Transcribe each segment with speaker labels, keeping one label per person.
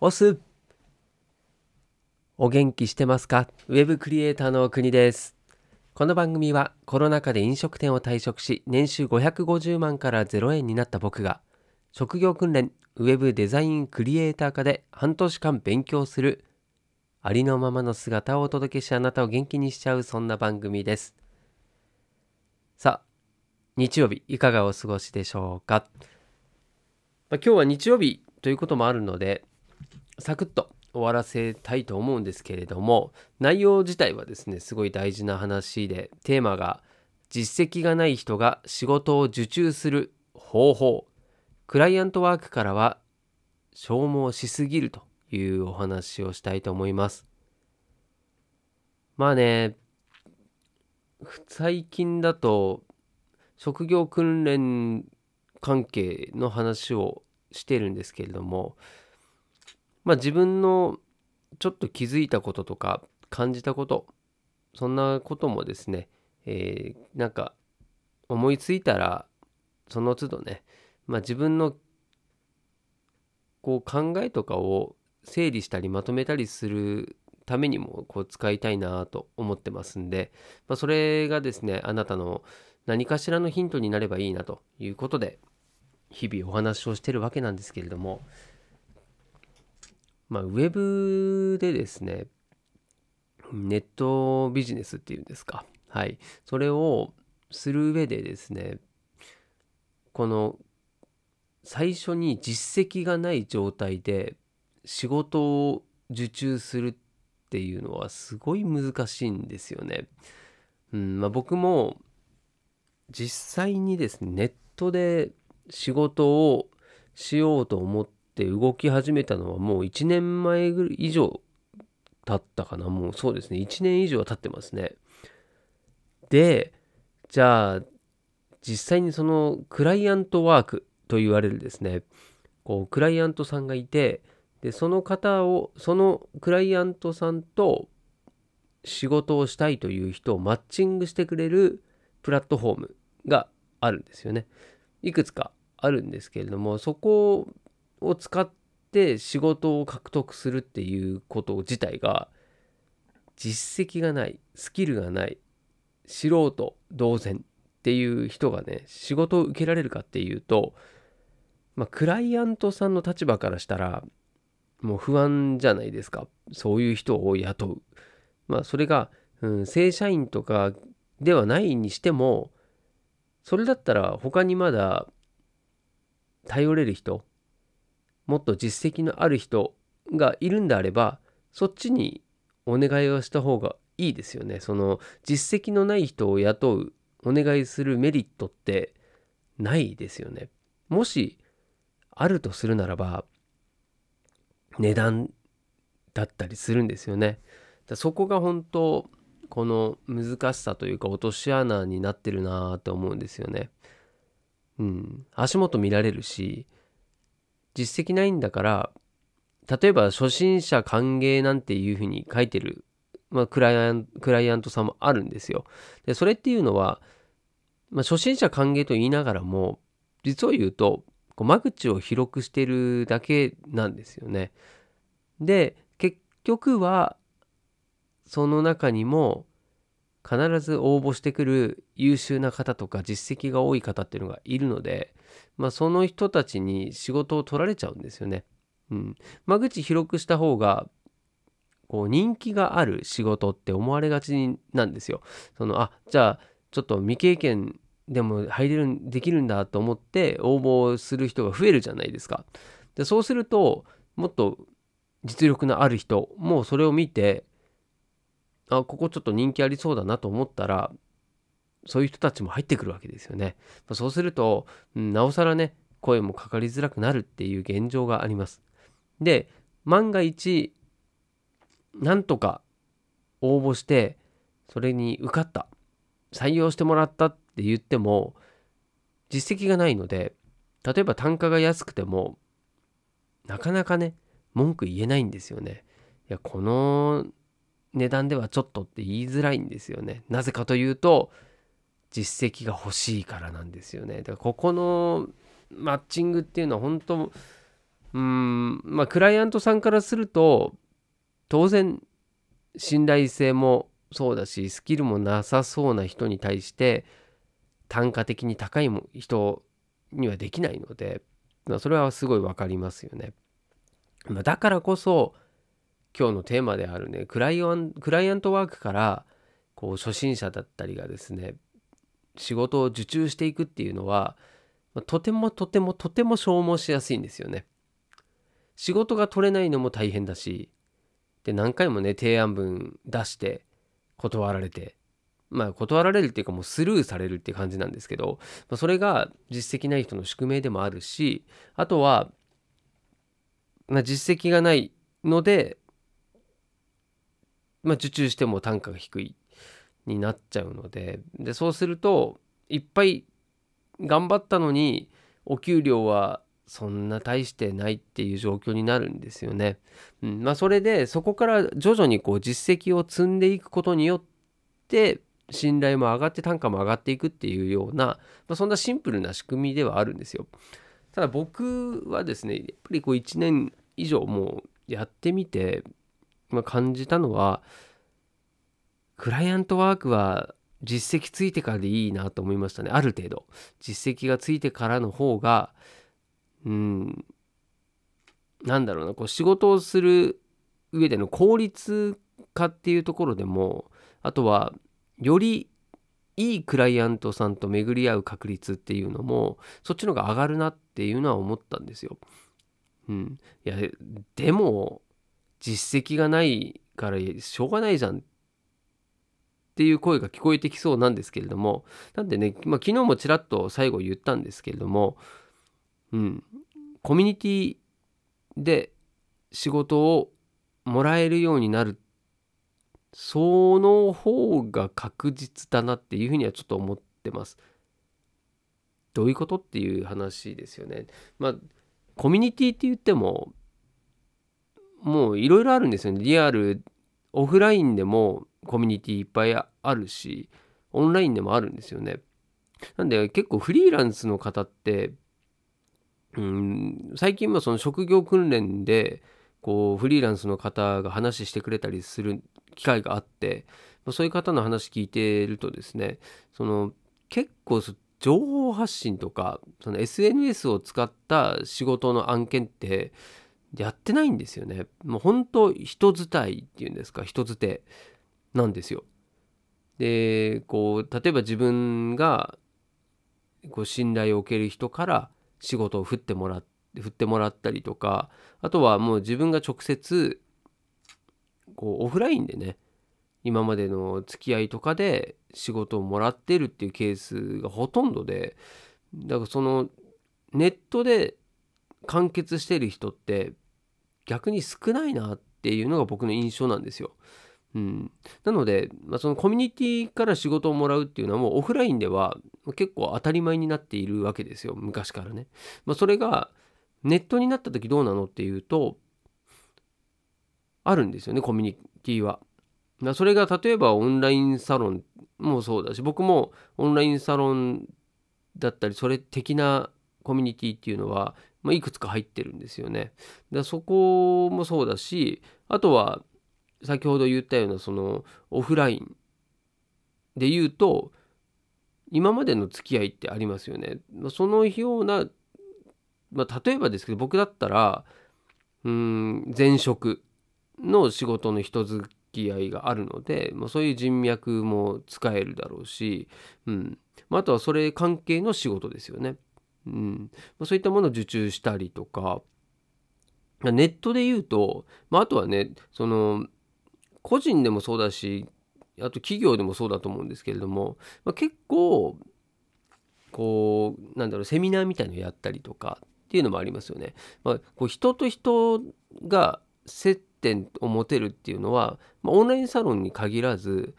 Speaker 1: オスお元気してますか？ウェブクリエイターの国です。この番組はコロナ禍で飲食店を退職し年収550万から0円になった僕が職業訓練ウェブデザインクリエイター科で半年間勉強するありのままの姿をお届けしあなたを元気にしちゃうそんな番組です。さあ日曜日いかがお過ごしでしょうか、まあ、今日は日曜日ということもあるのでサクッと終わらせたいと思うんですけれども内容自体はですねすごい大事な話でテーマが実績がない人が仕事を受注する方法。クライアントワークからは消耗しすぎるというお話をしたいと思います。まあね最近だと職業訓練関係の話をしてるんですけれどもまあ自分のちょっと気づいたこととか感じたことそんなこともですね、えー、なんか思いついたらその都度ね、まあ、自分のこう考えとかを整理したりまとめたりするためにもこう使いたいなと思ってますんで、まあ、それがですねあなたの何かしらのヒントになればいいなということで日々お話をしてるわけなんですけれどもまあ、ウェブでですね、ネットビジネスっていうんですか。はい。それをする上でですね、この最初に実績がない状態で仕事を受注するっていうのはすごい難しいんですよね。うんまあ、僕も実際にですねネットで仕事をしようと思っって動き始めたのはもう1年前以上経ったかな。もうそうですね。1年以上は経ってますね。でじゃあ実際にそのクライアントワークと言われるですね。こうクライアントさんがいてでその方をそのクライアントさんと仕事をしたいという人をマッチングしてくれるプラットフォームがあるんですよね。いくつかあるんですけれどもそこを使って仕事を獲得するっていうこと自体が実績がないスキルがない素人同然っていう人がね仕事を受けられるかっていうとまあクライアントさんの立場からしたらもう不安じゃないですか。そういう人を雇う。まあそれが、うん、正社員とかではないにしてもそれだったら他にまだ頼れる人もっと実績のある人がいるんであればそっちにお願いをした方がいいですよね。その実績のない人を雇うお願いするメリットってないですよね。もしあるとするならば値段だったりするんですよね。だそこが本当この難しさというか落とし穴になってるなって思うんですよね。うん。足元見られるし実績ないんだから例えば初心者歓迎なんていうふうに書いてる、まあ、クライアンクライアントさんもあるんですよ。でそれっていうのは、まあ、初心者歓迎と言いながらも実を言うとこう間口を広くしてるだけなんですよね。で結局はその中にも必ず応募してくる優秀な方とか実績が多い方っていうのがいるのでまあ、その人たちに仕事を取られちゃうんですよね。うん、間口広くした方がこう人気がある仕事って思われがちなんですよ。そのあじゃあちょっと未経験でも入れるできるんだと思って応募する人が増えるじゃないですか。でそうするともっと実力のある人もそれを見てあここちょっと人気ありそうだなと思ったらそういう人たちも入ってくるわけですよね。そうすると、なおさらね、声もかかりづらくなるっていう現状があります。で、万が一、なんとか応募して、それに受かった、採用してもらったって言っても、実績がないので、例えば単価が安くても、なかなかね、文句言えないんですよね。いや、この値段ではちょっとって言いづらいんですよね。なぜかというと、実績が欲しいからなんですよね。だからここのマッチングっていうのは本当うんまあクライアントさんからすると当然信頼性もそうだしスキルもなさそうな人に対して単価的に高い人にはできないので、まあ、それはすごい分かりますよね。まあ、だからこそ今日のテーマであるねクライアンクライアントワークからこう初心者だったりがですね仕事を受注していくっていうのは、とてもとてもとても消耗しやすいんですよね。仕事が取れないのも大変だしで何回もね提案文出して断られてまあ断られるっていうかもうスルーされるって感じなんですけど、まあ、それが実績ない人の宿命でもあるしあとは、まあ、実績がないので、まあ、受注しても単価が低いになっちゃうのででそうするといっぱい頑張ったのにお給料はそんな大してないっていう状況になるんですよね。うんまあ、それでそこから徐々にこう実績を積んでいくことによって信頼も上がって単価も上がっていくっていうような、まあ、そんなシンプルな仕組みではあるんですよ。ただ僕はですねやっぱりこう1年以上もうやってみて、まあ、感じたのはクライアントワークは実績ついてからでいいなと思いましたね。ある程度。実績がついてからの方がうんなんだろうな。こう仕事をする上での効率化っていうところでもあとはよりいいクライアントさんと巡り合う確率っていうのもそっちの方が上がるなっていうのは思ったんですよ。うん、いやでも実績がないからしょうがないじゃん。ていう声が聞こえてきそうなんですけれどもなんでね、まあ、昨日もちらっと最後言ったんですけれども、うん、コミュニティで仕事をもらえるようになるその方が確実だなっていうふうにはちょっと思ってます。どういうことっていう話ですよね。まあコミュニティって言ってももういろいろあるんですよね。リアルオフラインでもコミュニティいっぱいあるしオンラインでもあるんですよね。なんで結構フリーランスの方ってうん最近もその職業訓練でこうフリーランスの方が話してくれたりする機会があってそういう方の話聞いてるとですねその結構情報発信とかその SNS を使った仕事の案件ってやってないんですよね。もう本当人伝いっていうんですか人づてなんですよ。でこう例えば自分がこう信頼を受ける人から仕事を振ってもらって振ってもらったりとかあとはもう自分が直接こうオフラインでね今までの付き合いとかで仕事をもらってるっていうケースがほとんどでだからそのネットで完結してる人って逆に少ないなっていうのが僕の印象なんですよ。うん、なので、まあ、そのコミュニティから仕事をもらうっていうのはもうオフラインでは結構当たり前になっているわけですよ昔からね。まあ、それがネットになった時どうなのっていうとあるんですよねコミュニティは。それが例えばオンラインサロンもそうだし僕もオンラインサロンだったりそれ的なコミュニティっていうのは、まあ、いくつか入ってるんですよね。でそこもそうだしあとは先ほど言ったようなそのオフラインで言うと今までの付き合いってありますよね。そのような、まあ、例えばですけど僕だったらうん前職の仕事の人付き合いがあるので、まあ、そういう人脈も使えるだろうし、うんまあ、あとはそれ関係の仕事ですよね。うんまあ、そういったものを受注したりとかネットで言うと、まあ、あとはねその個人でもそうだしあと企業でもそうだと思うんですけれども、まあ、結構こうなんだろうセミナーみたいのやったりとかっていうのもありますよね。まあ、こう人と人が接点を持てるっていうのは、まあ、オンラインサロンに限らず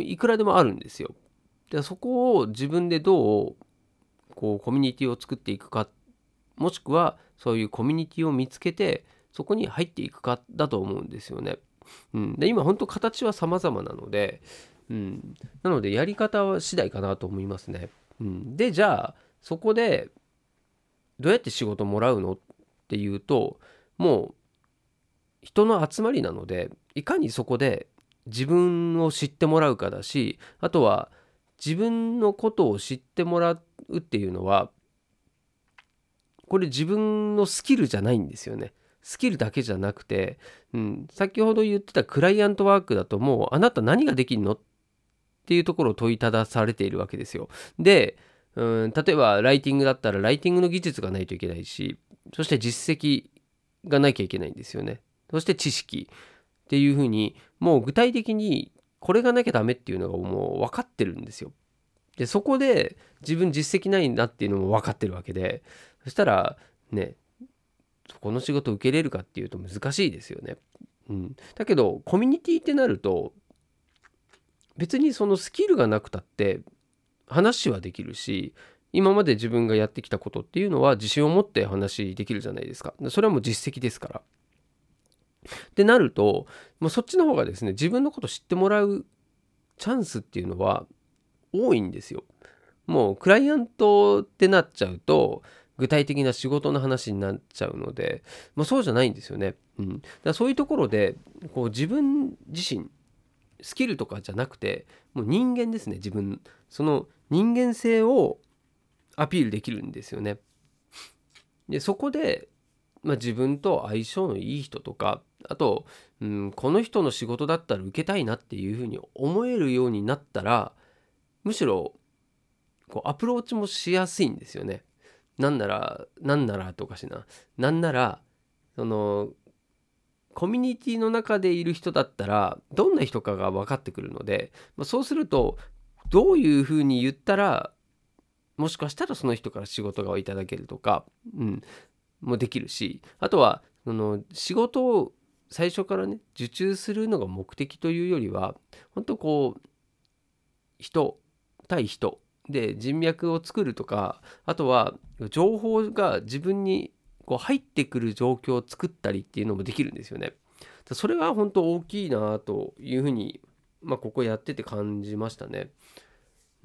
Speaker 1: いくらでもあるんですよ。でそこを自分でどうこうコミュニティを作っていくかもしくはそういうコミュニティを見つけてそこに入っていくかだと思うんですよね。うん、で今本当形は様々なので、うん、なのでやり方は次第かなと思いますね。うん、でじゃあそこでどうやって仕事もらうのってっていうともう人の集まりなのでいかにそこで自分を知ってもらうかだしあとは自分のことを知ってもらうっていうのはこれ自分のスキルじゃないんですよね。スキルだけじゃなくて、うん、先ほど言ってたクライアントワークだともうあなた何ができるのっていうところを問いただされているわけですよ。で、うん、例えばライティングだったらライティングの技術がないといけないしそして実績がなきゃいけないんですよね。そして知識っていうふうにもう具体的にこれがなきゃダメっていうのがもう分かってるんですよ。でそこで自分実績ないんだっていうのも分かってるわけでそしたらねこの仕事受けれるかっていうと難しいですよね。うん、だけどコミュニティってなると別にそのスキルがなくたって話はできるし今まで自分がやってきたことっていうのは自信を持って話できるじゃないですか。それはもう実績ですから。ってなると、まあ、そっちの方がですね自分のこと知ってもらうチャンスっていうのは多いんですよ。もうクライアントってなっちゃうと具体的な仕事の話になっちゃうので、まあ、そうじゃないんですよね。うん、だからそういうところでこう自分自身スキルとかじゃなくてもう人間ですね自分その人間性をアピールできるんですよね。でそこでまあ、自分と相性のいい人とかあと、うん、この人の仕事だったら受けたいなっていうふうに思えるようになったらむしろこうアプローチもしやすいんですよね。なんならなんならとかしな。なんならそのコミュニティの中でいる人だったらどんな人かが分かってくるので、まあ、そうするとどういうふうに言ったらもしかしたらその人から仕事がいただけるとか、うん、もできるしあとはその仕事を最初からね受注するのが目的というよりは本当こう人対人で人脈を作るとかあとは情報が自分にこう入ってくる状況を作ったりっていうのもできるんですよね。それは本当大きいなというふうに、まあ、ここやってて感じましたね。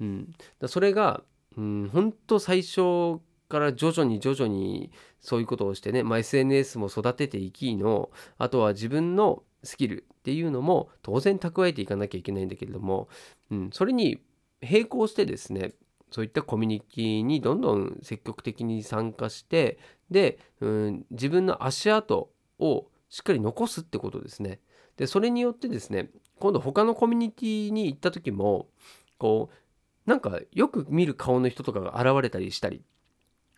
Speaker 1: うん、だそれが、うん、本当最初から徐々に徐々にそういうことをしてね、まあ、SNS も育てていきのあとは自分のスキルっていうのも当然蓄えていかなきゃいけないんだけれども、うん、それに並行してですねそういったコミュニティにどんどん積極的に参加してで、うん、自分の足跡をしっかり残すってことですね。でそれによってですね今度他のコミュニティに行った時もこうなんかよく見る顔の人とかが現れたりしたり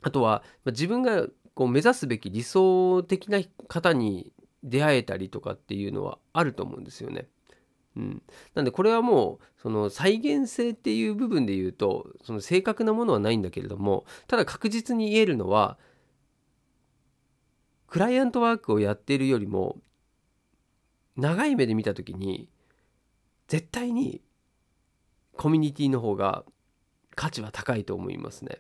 Speaker 1: あとは自分がこう目指すべき理想的な方に出会えたりとかっていうのはあると思うんですよね。うん、なんでこれはもうその再現性っていう部分で言うとその正確なものはないんだけれどもただ確実に言えるのはクライアントワークをやっているよりも長い目で見た時に絶対にコミュニティの方が価値は高いと思いますね。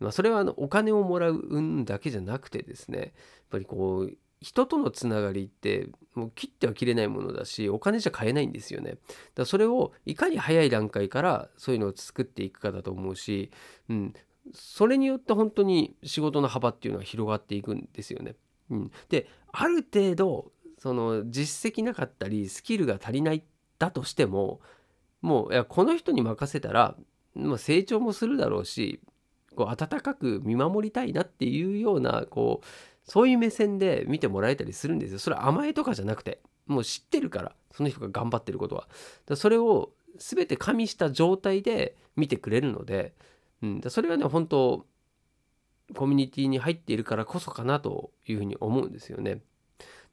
Speaker 1: まあ、それはあのお金をもらうんだけじゃなくてですねやっぱりこう人とのつながりってもう切っては切れないものだしお金じゃ買えないんですよね。だそれをいかに早い段階からそういうのを作っていくかだと思うし、うん、それによって本当に仕事の幅っていうのは広がっていくんですよね。うん、である程度その実績なかったりスキルが足りないだとしてももういやこの人に任せたら、まあ、成長もするだろうしこう温かく見守りたいなっていうようなこうそういう目線で見てもらえたりするんですよ。それは甘えとかじゃなくてもう知ってるからその人が頑張ってることは。だそれを全て加味した状態で見てくれるので、うん、だそれはね本当コミュニティに入っているからこそかなというふうに思うんですよね。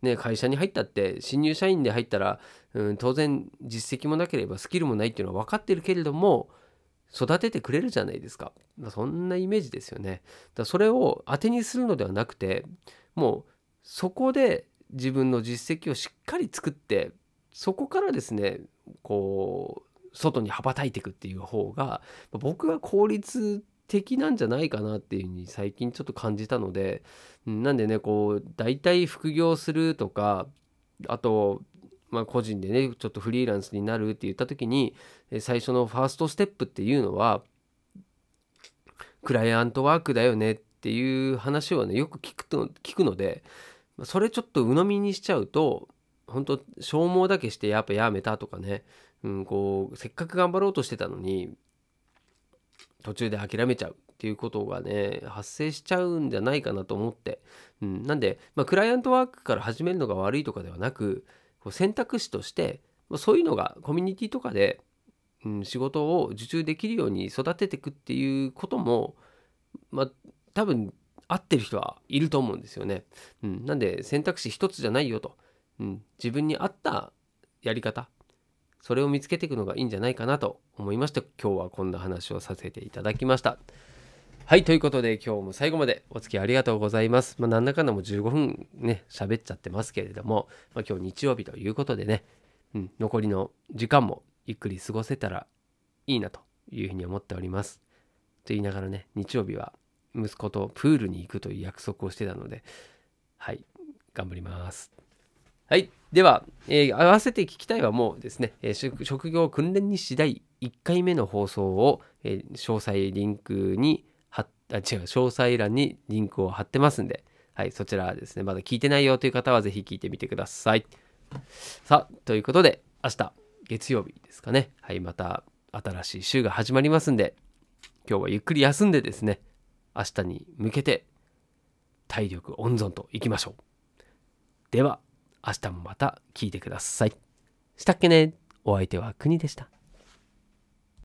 Speaker 1: ね、会社に入ったって新入社員で入ったら、うん、当然実績もなければスキルもないっていうのは分かってるけれども育ててくれるじゃないですか。そんなイメージですよね。だそれを当てにするのではなくてもうそこで自分の実績をしっかり作ってそこからですねこう外に羽ばたいていくっていう方が僕は効率的なんじゃないかなっていうふうに最近ちょっと感じたのでなんでねこう大体副業するとかあとまあ、個人でねちょっとフリーランスになるって言った時に最初のファーストステップっていうのはクライアントワークだよねっていう話をねよく聞くと聞くのでそれちょっと鵜呑みにしちゃうと本当消耗だけしてやっぱやめたとかね、うん、こうせっかく頑張ろうとしてたのに途中で諦めちゃうっていうことがね発生しちゃうんじゃないかなと思って、うん、なんで、まあ、クライアントワークから始めるのが悪いとかではなくこう選択肢として、そういうのがコミュニティとかで、うん、仕事を受注できるように育てていくっていうことも、まあ、多分合ってる人はいると思うんですよね。うん、なんで選択肢一つじゃないよと、うん、自分に合ったやり方それを見つけていくのがいいんじゃないかなと思いまして今日はこんな話をさせていただきました。はい、ということで今日も最後までお付き合いありがとうございます。まあ、なんだかんだも15分ね、喋っちゃってますけれども、まあ、今日日曜日ということでね、うん、残りの時間もゆっくり過ごせたらいいなというふうに思っております。と言いながらね、日曜日は息子とプールに行くという約束をしてたので、はい、頑張ります。はい。では、えー、合わせて聞きたいはもうですね、えー、職業訓練に次第1回目の放送を、えー、詳細リンクにあ違う詳細欄にリンクを貼ってますんで、はい、そちらですねまだ聞いてないよという方はぜひ聞いてみてください。さあということで明日月曜日ですかね。はいまた新しい週が始まりますんで今日はゆっくり休んでですね明日に向けて体力温存といきましょう。では明日もまた聞いてください。したっけね。お相手は国でした。